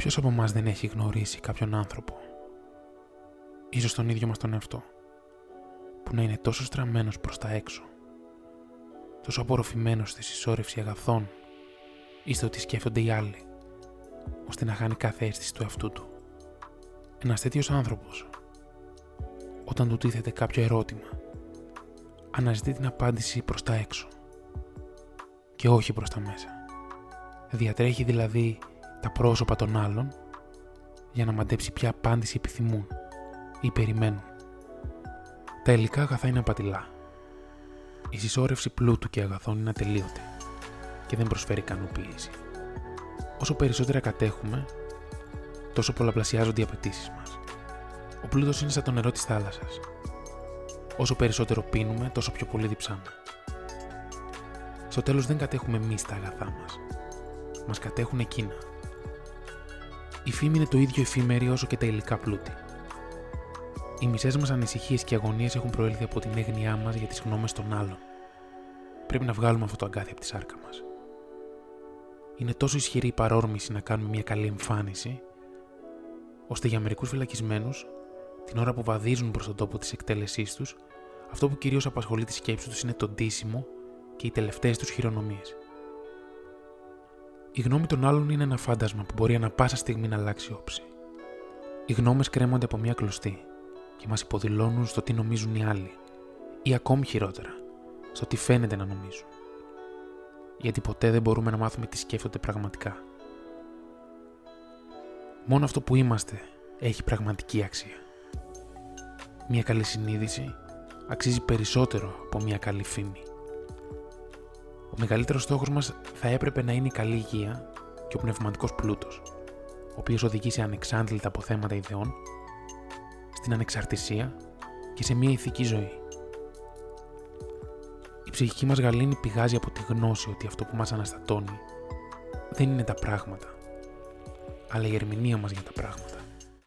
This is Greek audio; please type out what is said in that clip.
Ποιος από εμάς δεν έχει γνωρίσει κάποιον άνθρωπο, ίσως τον ίδιο μας τον εαυτό, που να είναι τόσο στραμμένος προς τα έξω, τόσο απορροφημένος στη συσσόρευση αγαθών ή στο τι σκέφτονται οι άλλοι, ώστε να χάνει κάθε αίσθηση του εαυτού του. Ένας τέτοιος άνθρωπος, όταν του τίθεται κάποιο ερώτημα, αναζητεί την απάντηση προς τα έξω και όχι προς τα μέσα. Διατρέχει δηλαδή τα πρόσωπα των άλλων για να μαντέψει ποια απάντηση επιθυμούν ή περιμένουν. Τα υλικά αγαθά είναι απατηλά. Η συσσόρευση πλούτου και αγαθών είναι ατελείωτη και δεν προσφέρει ικανοποίηση. Όσο περισσότερα κατέχουμε, τόσο πολλαπλασιάζονται οι απαιτήσεις μας. Ο πλούτος είναι σαν το νερό της θάλασσας. Όσο περισσότερο πίνουμε, τόσο πιο πολύ διψάμε. Στο τέλος δεν κατέχουμε εμείς τα αγαθά μας. Μας κατέχουν εκείνα. Η φήμη είναι το ίδιο εφήμερη όσο και τα υλικά πλούτη. Οι μισές μας ανησυχίες και αγωνίες έχουν προέλθει από την έγνοιά μας για τις γνώμες των άλλων. Πρέπει να βγάλουμε αυτό το αγκάθι από τη σάρκα μας. Είναι τόσο ισχυρή η παρόρμηση να κάνουμε μια καλή εμφάνιση, ώστε για μερικούς φυλακισμένους, την ώρα που βαδίζουν προς τον τόπο της εκτέλεσής τους, αυτό που κυρίως απασχολεί τη σκέψη τους είναι το ντύσιμο και οι τελευταίες τους χειρονομίες. Η γνώμη των άλλων είναι ένα φάντασμα που μπορεί ανα πάσα στιγμή να αλλάξει όψη. Οι γνώμες κρέμονται από μια κλωστή και μας υποδηλώνουν στο τι νομίζουν οι άλλοι, ή ακόμη χειρότερα, στο τι φαίνεται να νομίζουν. Γιατί ποτέ δεν μπορούμε να μάθουμε τι σκέφτονται πραγματικά. Μόνο αυτό που είμαστε έχει πραγματική αξία. Μια καλή συνείδηση αξίζει περισσότερο από μια καλή φήμη. Ο μεγαλύτερος στόχος μας θα έπρεπε να είναι η καλή υγεία και ο πνευματικός πλούτος, ο οποίος οδηγεί σε ανεξάντλητα αποθέματα ιδεών, στην ανεξαρτησία και σε μια ηθική ζωή. Η ψυχική μας γαλήνη πηγάζει από τη γνώση ότι αυτό που μας αναστατώνει δεν είναι τα πράγματα, αλλά η ερμηνεία μας για τα πράγματα.